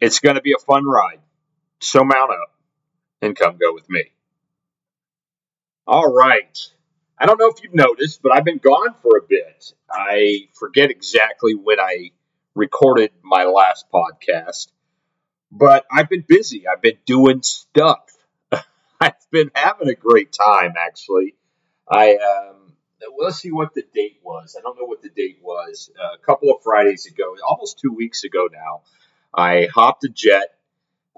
It's going to be a fun ride, so mount up and come go with me. All right. I don't know if you've noticed, but I've been gone for a bit. I forget exactly when I recorded my last podcast, but I've been busy. I've been doing stuff. I've been having a great time, actually. I um, let's see what the date was. I don't know what the date was. Uh, a couple of Fridays ago, almost two weeks ago now, I hopped a jet.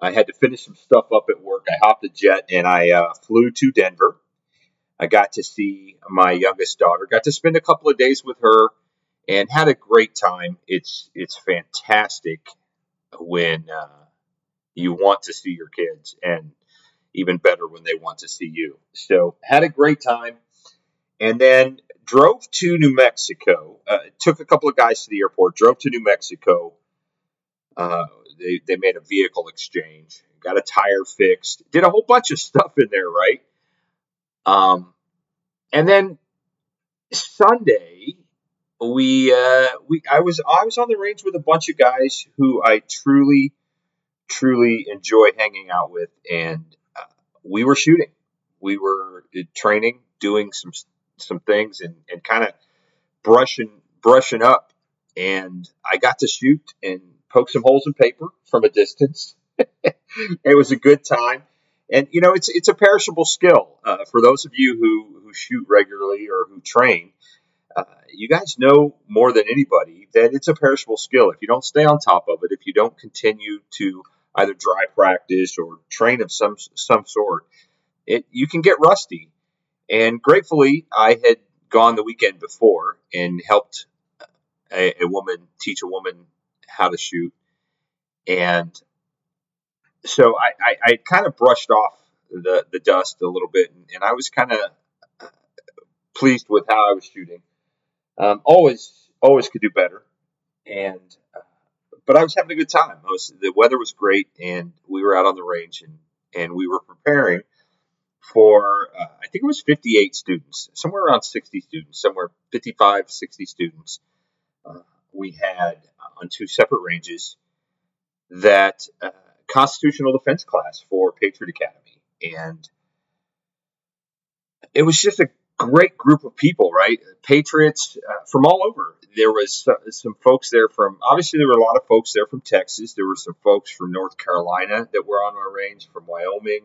I had to finish some stuff up at work. I hopped a jet and I uh, flew to Denver. I got to see my youngest daughter. Got to spend a couple of days with her and had a great time. It's it's fantastic when uh, you want to see your kids, and even better when they want to see you. So had a great time and then drove to New Mexico. Uh, took a couple of guys to the airport, drove to New Mexico. Uh, they, they made a vehicle exchange, got a tire fixed, did a whole bunch of stuff in there, right? Um, and then Sunday, we uh, we I was I was on the range with a bunch of guys who I truly truly enjoy hanging out with, and uh, we were shooting, we were uh, training, doing some some things and, and kind of brushing brushing up. And I got to shoot and poke some holes in paper from a distance. it was a good time. And you know, it's it's a perishable skill uh, for those of you who who shoot regularly or who train. Uh, you guys know more than anybody that it's a perishable skill. If you don't stay on top of it, if you don't continue to either dry practice or train of some some sort, it you can get rusty. And gratefully, I had gone the weekend before and helped a, a woman teach a woman how to shoot. And so I, I, I kind of brushed off the, the dust a little bit, and, I was kind of pleased with how I was shooting. Um, always, always could do better, and uh, but I was having a good time. I was the weather was great, and we were out on the range, and and we were preparing for uh, I think it was 58 students, somewhere around 60 students, somewhere 55, 60 students. Uh, we had uh, on two separate ranges that uh, constitutional defense class for Patriot Academy, and it was just a great group of people, right? Patriots uh, from all over. There was some folks there from obviously there were a lot of folks there from Texas. There were some folks from North Carolina that were on our range, from Wyoming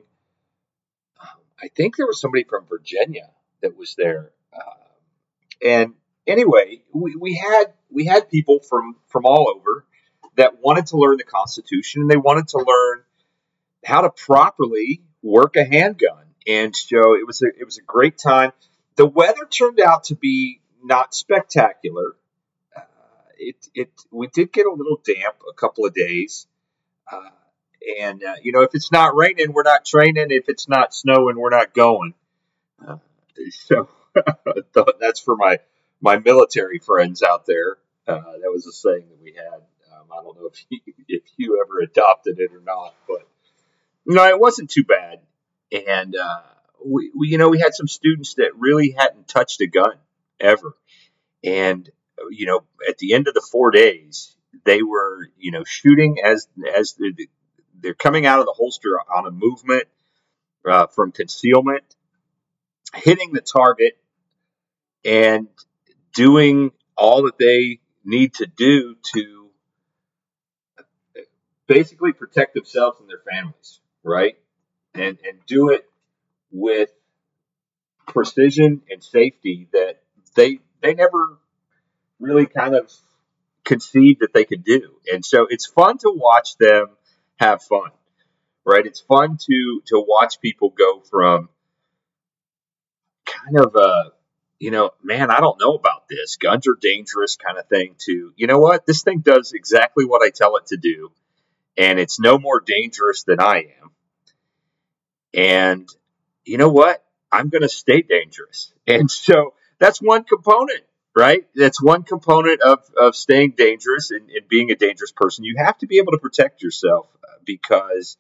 I think there was somebody from Virginia that was there. Uh, and anyway, we, we had we had people from from all over that wanted to learn the Constitution and they wanted to learn how to properly work a handgun. And so it was a it was a great time. The weather turned out to be not spectacular. Uh, it it we did get a little damp a couple of days. Uh, and uh, you know, if it's not raining, we're not training. If it's not snowing, we're not going. Uh, so that's for my my military friends out there. Uh, that was a saying that we had. Um, I don't know if you, if you ever adopted it or not, but no, it wasn't too bad. And uh, we, we, you know, we had some students that really hadn't touched a gun ever, and you know, at the end of the four days, they were, you know, shooting as as the, they're coming out of the holster on a movement uh, from concealment, hitting the target, and doing all that they need to do to basically protect themselves and their families, right? And and do it with precision and safety that they they never really kind of conceived that they could do. And so it's fun to watch them have fun, right? It's fun to to watch people go from kind of a you know, man, I don't know about this. Guns are dangerous kind of thing to, you know what? This thing does exactly what I tell it to do. and it's no more dangerous than I am. And you know what? I'm going to stay dangerous. And so that's one component, right? That's one component of, of staying dangerous and, and being a dangerous person. You have to be able to protect yourself uh, because,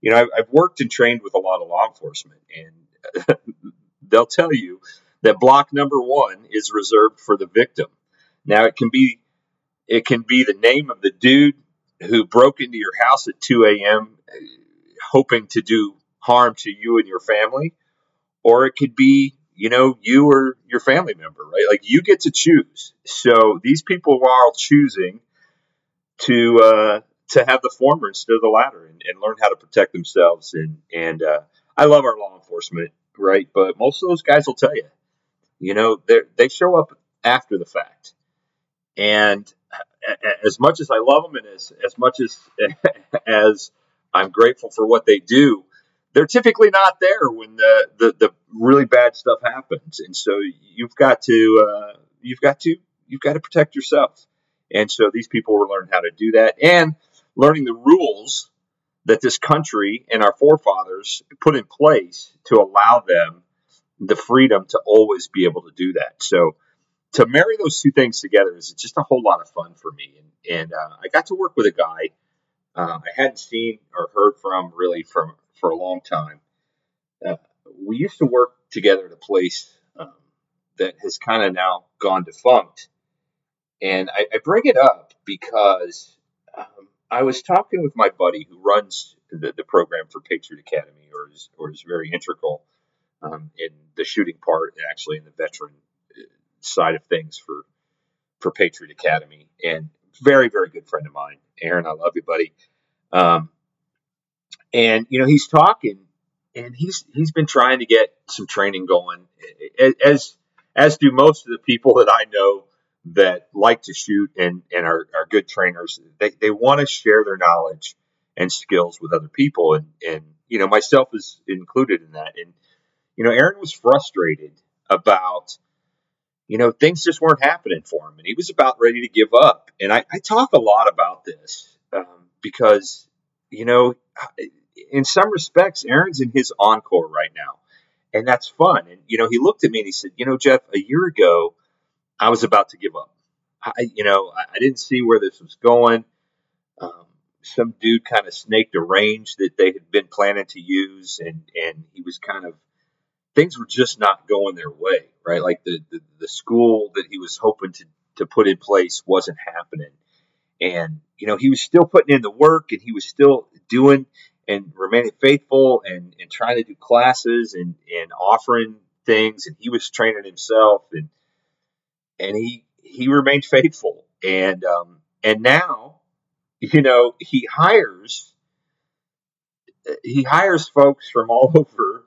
you know, I've, I've worked and trained with a lot of law enforcement, and they'll tell you that block number one is reserved for the victim. Now, it can be it can be the name of the dude who broke into your house at 2 a.m. hoping to do harm to you and your family, or it could be, you know, you or your family member, right? Like you get to choose. So these people are all choosing to uh, to have the former instead of the latter and, and learn how to protect themselves. And and uh, I love our law enforcement, right? But most of those guys will tell you, you know, they show up after the fact, and as much as I love them and as, as much as as I'm grateful for what they do, they're typically not there when the, the, the really bad stuff happens. And so you've got to uh, you've got to you've got to protect yourself. And so these people were learning how to do that and learning the rules that this country and our forefathers put in place to allow them the freedom to always be able to do that. So to marry those two things together is just a whole lot of fun for me. And, and uh, I got to work with a guy uh, I hadn't seen or heard from really from for a long time. Uh, we used to work together at a place um, that has kind of now gone defunct. And I, I bring it up because um, I was talking with my buddy who runs the, the program for Patriot Academy, or is, or is very integral um, in the shooting part, actually in the veteran side of things for for Patriot Academy, and very very good friend of mine, Aaron. I love you, buddy. Um, and you know he's talking, and he's he's been trying to get some training going, as as do most of the people that I know that like to shoot and and are, are good trainers. They they want to share their knowledge and skills with other people, and and you know myself is included in that. And you know Aaron was frustrated about you know, things just weren't happening for him, and he was about ready to give up. And I, I talk a lot about this um, because, you know, in some respects, Aaron's in his encore right now, and that's fun. And you know, he looked at me and he said, "You know, Jeff, a year ago, I was about to give up. I, you know, I, I didn't see where this was going." Um, some dude kind of snaked a range that they had been planning to use, and and he was kind of things were just not going their way, right? Like the, the, the school that he was hoping to, to put in place wasn't happening. And, you know, he was still putting in the work and he was still doing and remaining faithful and, and trying to do classes and, and offering things. And he was training himself and, and he, he remained faithful. And, um, and now, you know, he hires, he hires folks from all over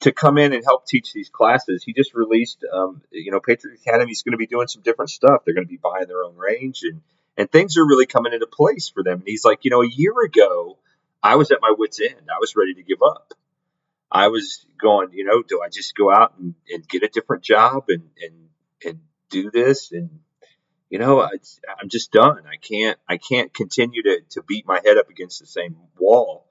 to come in and help teach these classes. He just released, um, you know, Patriot Academy is going to be doing some different stuff. They're going to be buying their own range, and and things are really coming into place for them. And he's like, you know, a year ago, I was at my wits' end. I was ready to give up. I was going, you know, do I just go out and, and get a different job and and and do this and you know I, i'm just done i can't i can't continue to, to beat my head up against the same wall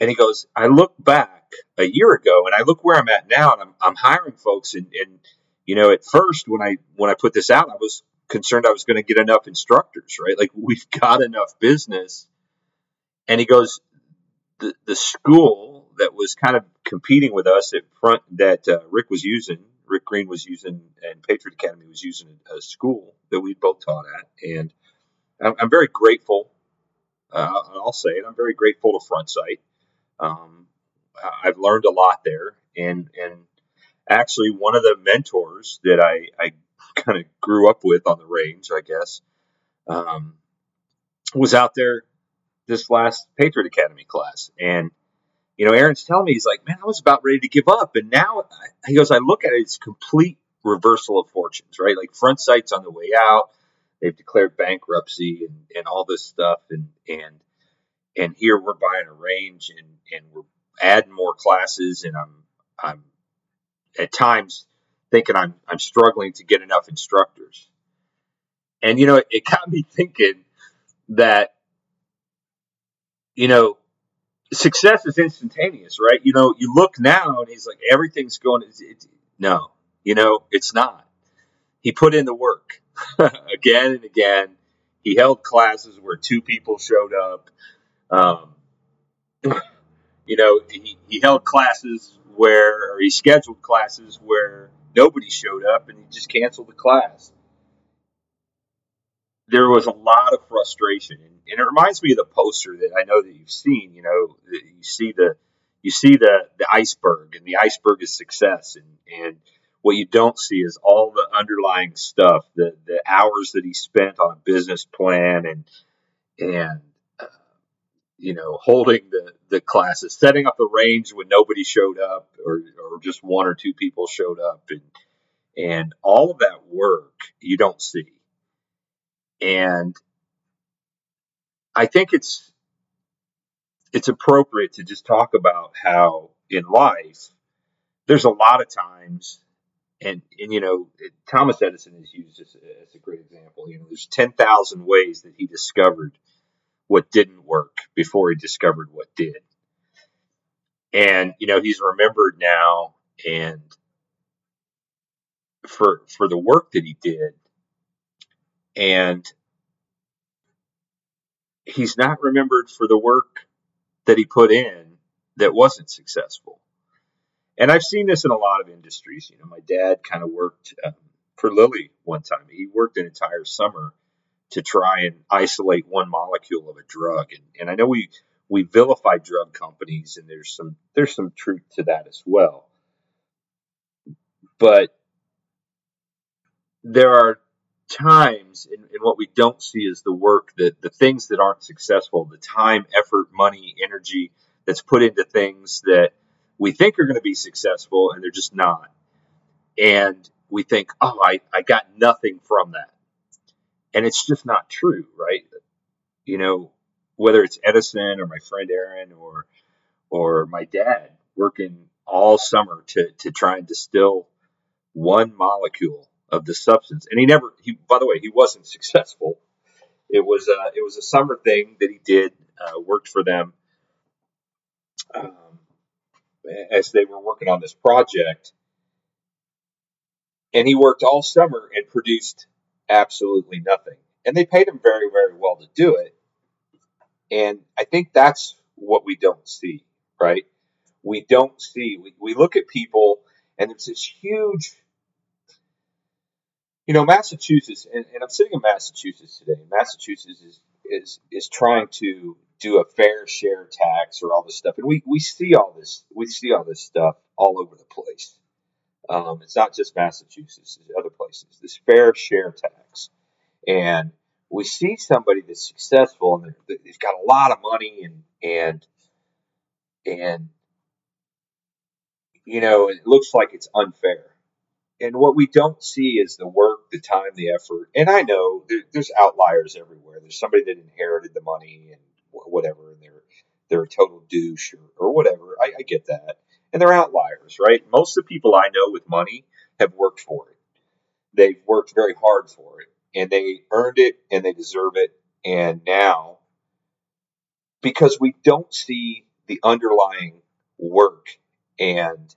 and he goes i look back a year ago, and I look where I'm at now, and I'm, I'm hiring folks. And, and you know, at first when I when I put this out, I was concerned I was going to get enough instructors, right? Like we've got enough business. And he goes, the the school that was kind of competing with us at front that uh, Rick was using, Rick Green was using, and Patriot Academy was using a school that we both taught at, and I'm, I'm very grateful. Uh, I'll say it. I'm very grateful to Front Sight. Um, I've learned a lot there, and and actually one of the mentors that I, I kind of grew up with on the range, I guess, um, was out there this last Patriot Academy class, and you know, Aaron's telling me he's like, man, I was about ready to give up, and now he goes, I look at it, it's complete reversal of fortunes, right? Like Front Sight's on the way out, they've declared bankruptcy and, and all this stuff, and and and here we're buying a range and and we're adding more classes, and I'm I'm at times thinking I'm I'm struggling to get enough instructors. And you know, it, it got me thinking that you know, success is instantaneous, right? You know, you look now and he's like, everything's going, no, you know, it's not. He put in the work again and again. He held classes where two people showed up. Um, you know, he, he held classes where, or he scheduled classes where nobody showed up and he just canceled the class. There was a lot of frustration, and, and it reminds me of the poster that I know that you've seen. You know, you see the you see the the iceberg, and the iceberg is success, and and what you don't see is all the underlying stuff, the the hours that he spent on business plan, and and you know, holding the, the classes, setting up the range when nobody showed up or, or just one or two people showed up and, and all of that work you don't see. And I think it's, it's appropriate to just talk about how in life, there's a lot of times and, and you know, Thomas Edison is used as, as a great example. You know, there's 10,000 ways that he discovered what didn't work before he discovered what did. And, you know, he's remembered now and for for the work that he did. And he's not remembered for the work that he put in that wasn't successful. And I've seen this in a lot of industries. You know, my dad kind of worked um, for Lilly one time. He worked an entire summer to try and isolate one molecule of a drug. And, and I know we, we vilify drug companies and there's some, there's some truth to that as well. But there are times in and, what we don't see is the work that the things that aren't successful, the time, effort, money, energy that's put into things that we think are going to be successful and they're just not. And we think, oh, I, I got nothing from that and it's just not true, right? You know, whether it's Edison or my friend Aaron or or my dad working all summer to to try and distill one molecule of the substance, and he never. He by the way, he wasn't successful. It was a it was a summer thing that he did. Uh, worked for them um, as they were working on this project, and he worked all summer and produced absolutely nothing. And they paid him very, very well to do it. And I think that's what we don't see, right? We don't see, we, we look at people and there's this huge, you know, Massachusetts, and, and I'm sitting in Massachusetts today. Massachusetts is, is, is trying to do a fair share tax or all this stuff. And we, we see all this, we see all this stuff all over the place. Um, it's not just Massachusetts, it's other places. This fair share tax, and we see somebody that's successful and they've got a lot of money and and and you know it looks like it's unfair. And what we don't see is the work, the time, the effort. And I know there, there's outliers everywhere. There's somebody that inherited the money and whatever, and they're they're a total douche or, or whatever. I, I get that and they're outliers, right? Most of the people I know with money have worked for it. They've worked very hard for it and they earned it and they deserve it. And now, because we don't see the underlying work and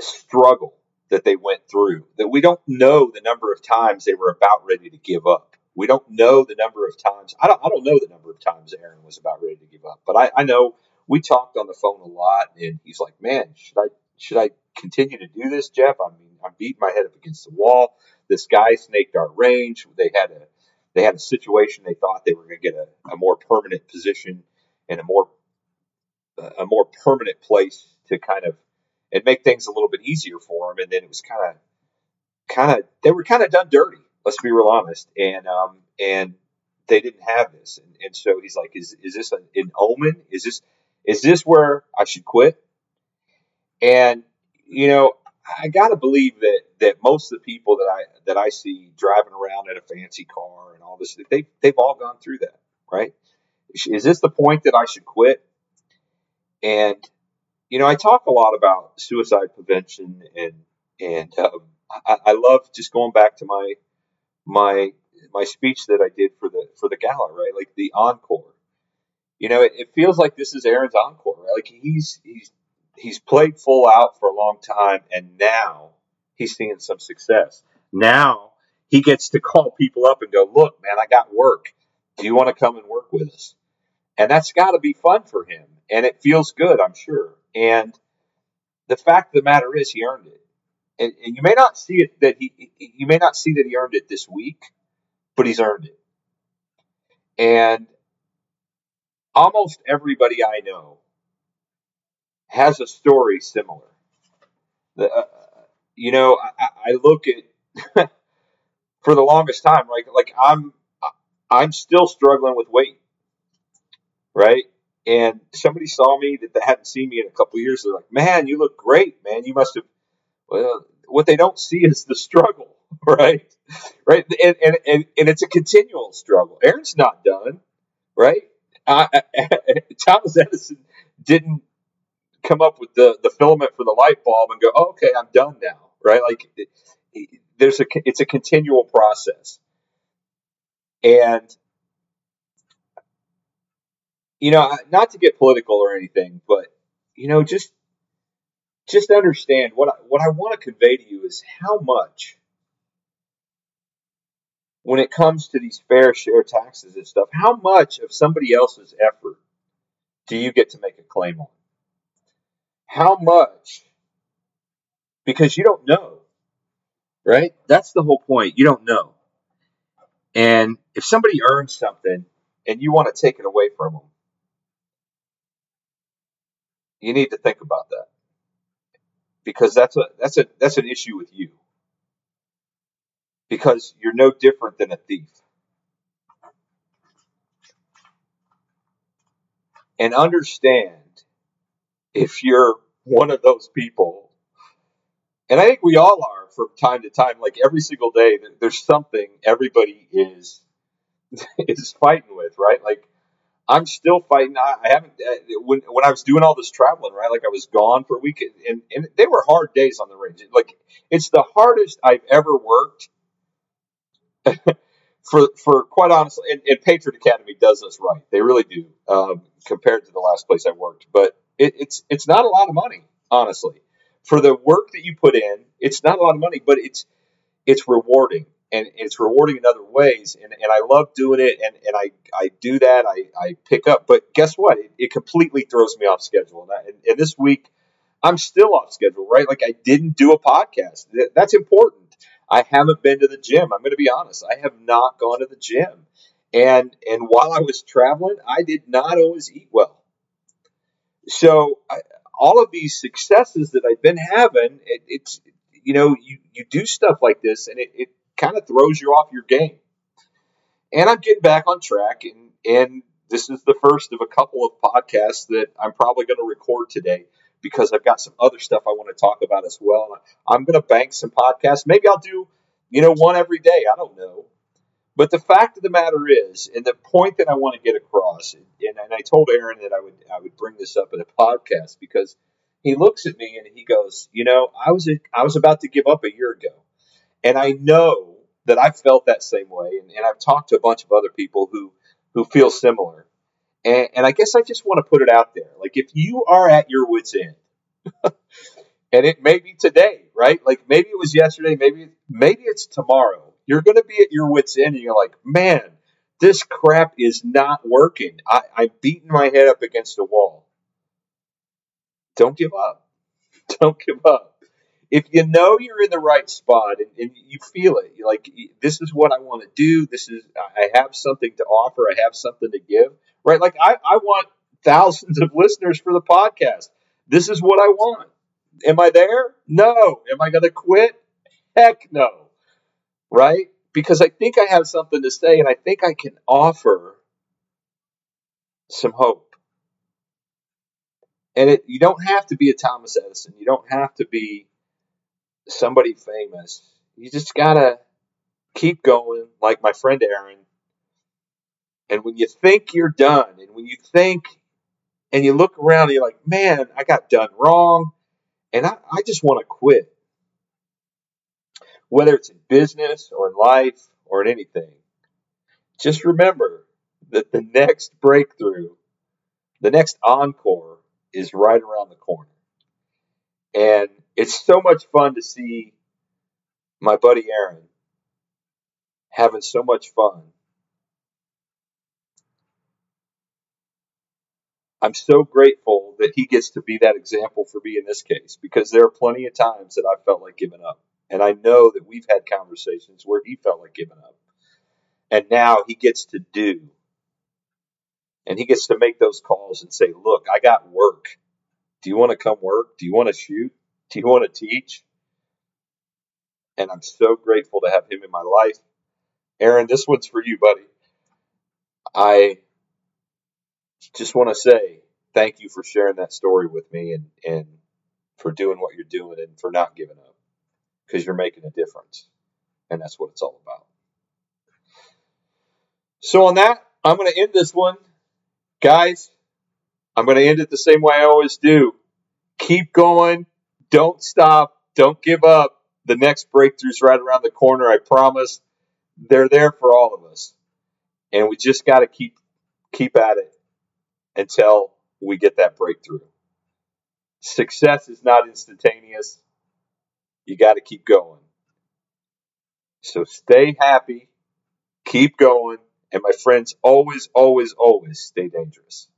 struggle that they went through, that we don't know the number of times they were about ready to give up. We don't know the number of times. I don't. I don't know the number of times Aaron was about ready to give up, but I, I know we talked on the phone a lot, and he's like, "Man, should I should I continue to do this, Jeff? I mean, I'm beating my head up against the wall. This guy snaked our range. They had a they had a situation. They thought they were going to get a, a more permanent position and a more a more permanent place to kind of and make things a little bit easier for them. And then it was kind of kind of they were kind of done dirty. Let's be real honest. And um and they didn't have this. And, and so he's like, is is this an, an omen? Is this is this where I should quit? And you know, I got to believe that that most of the people that I that I see driving around in a fancy car and all this, they they've all gone through that, right? Is this the point that I should quit? And you know, I talk a lot about suicide prevention, and and um, I, I love just going back to my my my speech that I did for the for the gala, right? Like the encore you know, it, it feels like this is Aaron's encore. Right? Like he's he's he's played full out for a long time, and now he's seeing some success. Now he gets to call people up and go, "Look, man, I got work. Do you want to come and work with us?" And that's got to be fun for him, and it feels good, I'm sure. And the fact of the matter is, he earned it. And, and you may not see it that he, you may not see that he earned it this week, but he's earned it. And almost everybody I know has a story similar. The, uh, you know, I, I look at for the longest time, like like I'm I'm still struggling with weight, right? And somebody saw me that they hadn't seen me in a couple years. They're like, "Man, you look great, man. You must have." Well, what they don't see is the struggle, right? Right, and and and, and it's a continual struggle. Aaron's not done, right? Thomas Edison didn't come up with the, the filament for the light bulb and go, oh, okay, I'm done now, right? Like there's a it's a continual process, and you know, not to get political or anything, but you know, just just understand what I, what I want to convey to you is how much when it comes to these fair share taxes and stuff, how much of somebody else's effort do you get to make a claim on? How much? Because you don't know, right? That's the whole point. You don't know. And if somebody earns something and you want to take it away from them, you need to think about that because that's a that's a that's an issue with you because you're no different than a thief. And understand if you're one of those people, and I think we all are from time to time, like every single day, there's something everybody is is fighting with, right? Like I'm still fighting. I, haven't uh, when when I was doing all this traveling, right? Like I was gone for a week, and, and they were hard days on the range. Like it's the hardest I've ever worked. for for quite honestly, and, and, Patriot Academy does this right. They really do um, compared to the last place I worked. But it, it's it's not a lot of money, honestly, for the work that you put in. It's not a lot of money, but it's it's rewarding and it's rewarding in other ways. And, and I love doing it, and, and I, I do that. I, I pick up, but guess what? It, it completely throws me off schedule. And, I, and, and, this week, I'm still off schedule, right? Like I didn't do a podcast. That's important. I haven't been to the gym. I'm going to be honest. I have not gone to the gym. And and while I was traveling, I did not always eat well. So I, all of these successes that I've been having, it, it's you know you, you do stuff like this, and it, it kind of throws you off your game. And I'm getting back on track, and and this is the first of a couple of podcasts that I'm probably going to record today because I've got some other stuff I want to talk about as well. I'm going to bank some podcasts. Maybe I'll do, you know, one every day. I don't know. But the fact of the matter is, and the point that I want to get across, and, and I told Aaron that I would I would bring this up in a podcast because he looks at me and he goes, you know, I was a, I was about to give up a year ago, and I know that I felt that same way, and, and I've talked to a bunch of other people who who feel similar, and, and I guess I just want to put it out there, like if you are at your wits end, and it may be today, right? Like maybe it was yesterday, maybe maybe it's tomorrow. You're going to be at your wits end, and you're like, man, this crap is not working. I, I'm beating my head up against a wall. Don't give up. Don't give up if you know you're in the right spot and, and you feel it, like, this is what I want to do. This is, I have something to offer. I have something to give, right? Like I, I want thousands of listeners for the podcast. This is what I want. Am I there? No. Am I going to quit? Heck no. Right? Because I think I have something to say and I think I can offer some hope. And it, you don't have to be a Thomas Edison. You don't have to be somebody famous. You just gotta keep going, like my friend Aaron. And when you think you're done, and when you think and you look around and you're like, man, I got done wrong, and I, I just want to quit. Whether it's in business or in life or in anything, just remember that the next breakthrough the next encore is right around the corner. And it's so much fun to see my buddy Aaron having so much fun. I'm so grateful that he gets to be that example for me in this case because there are plenty of times that I felt like giving up. And I know that we've had conversations where he felt like giving up. And now he gets to do. And he gets to make those calls and say, look, I got work. Do you want to come work? Do you want to shoot? Do you want to teach? And I'm so grateful to have him in my life. Aaron, this one's for you, buddy. I just want to say thank you for sharing that story with me and, and for doing what you're doing and for not giving up because you're making a difference. And that's what it's all about. So, on that, I'm going to end this one. Guys, I'm going to end it the same way I always do. Keep going. Don't stop. Don't give up. The next breakthrough's right around the corner. I promise. They're there for all of us. And we just got to keep keep at it until we get that breakthrough. Success is not instantaneous. You got to keep going. So stay happy, keep going, and my friends, always, always, always stay dangerous.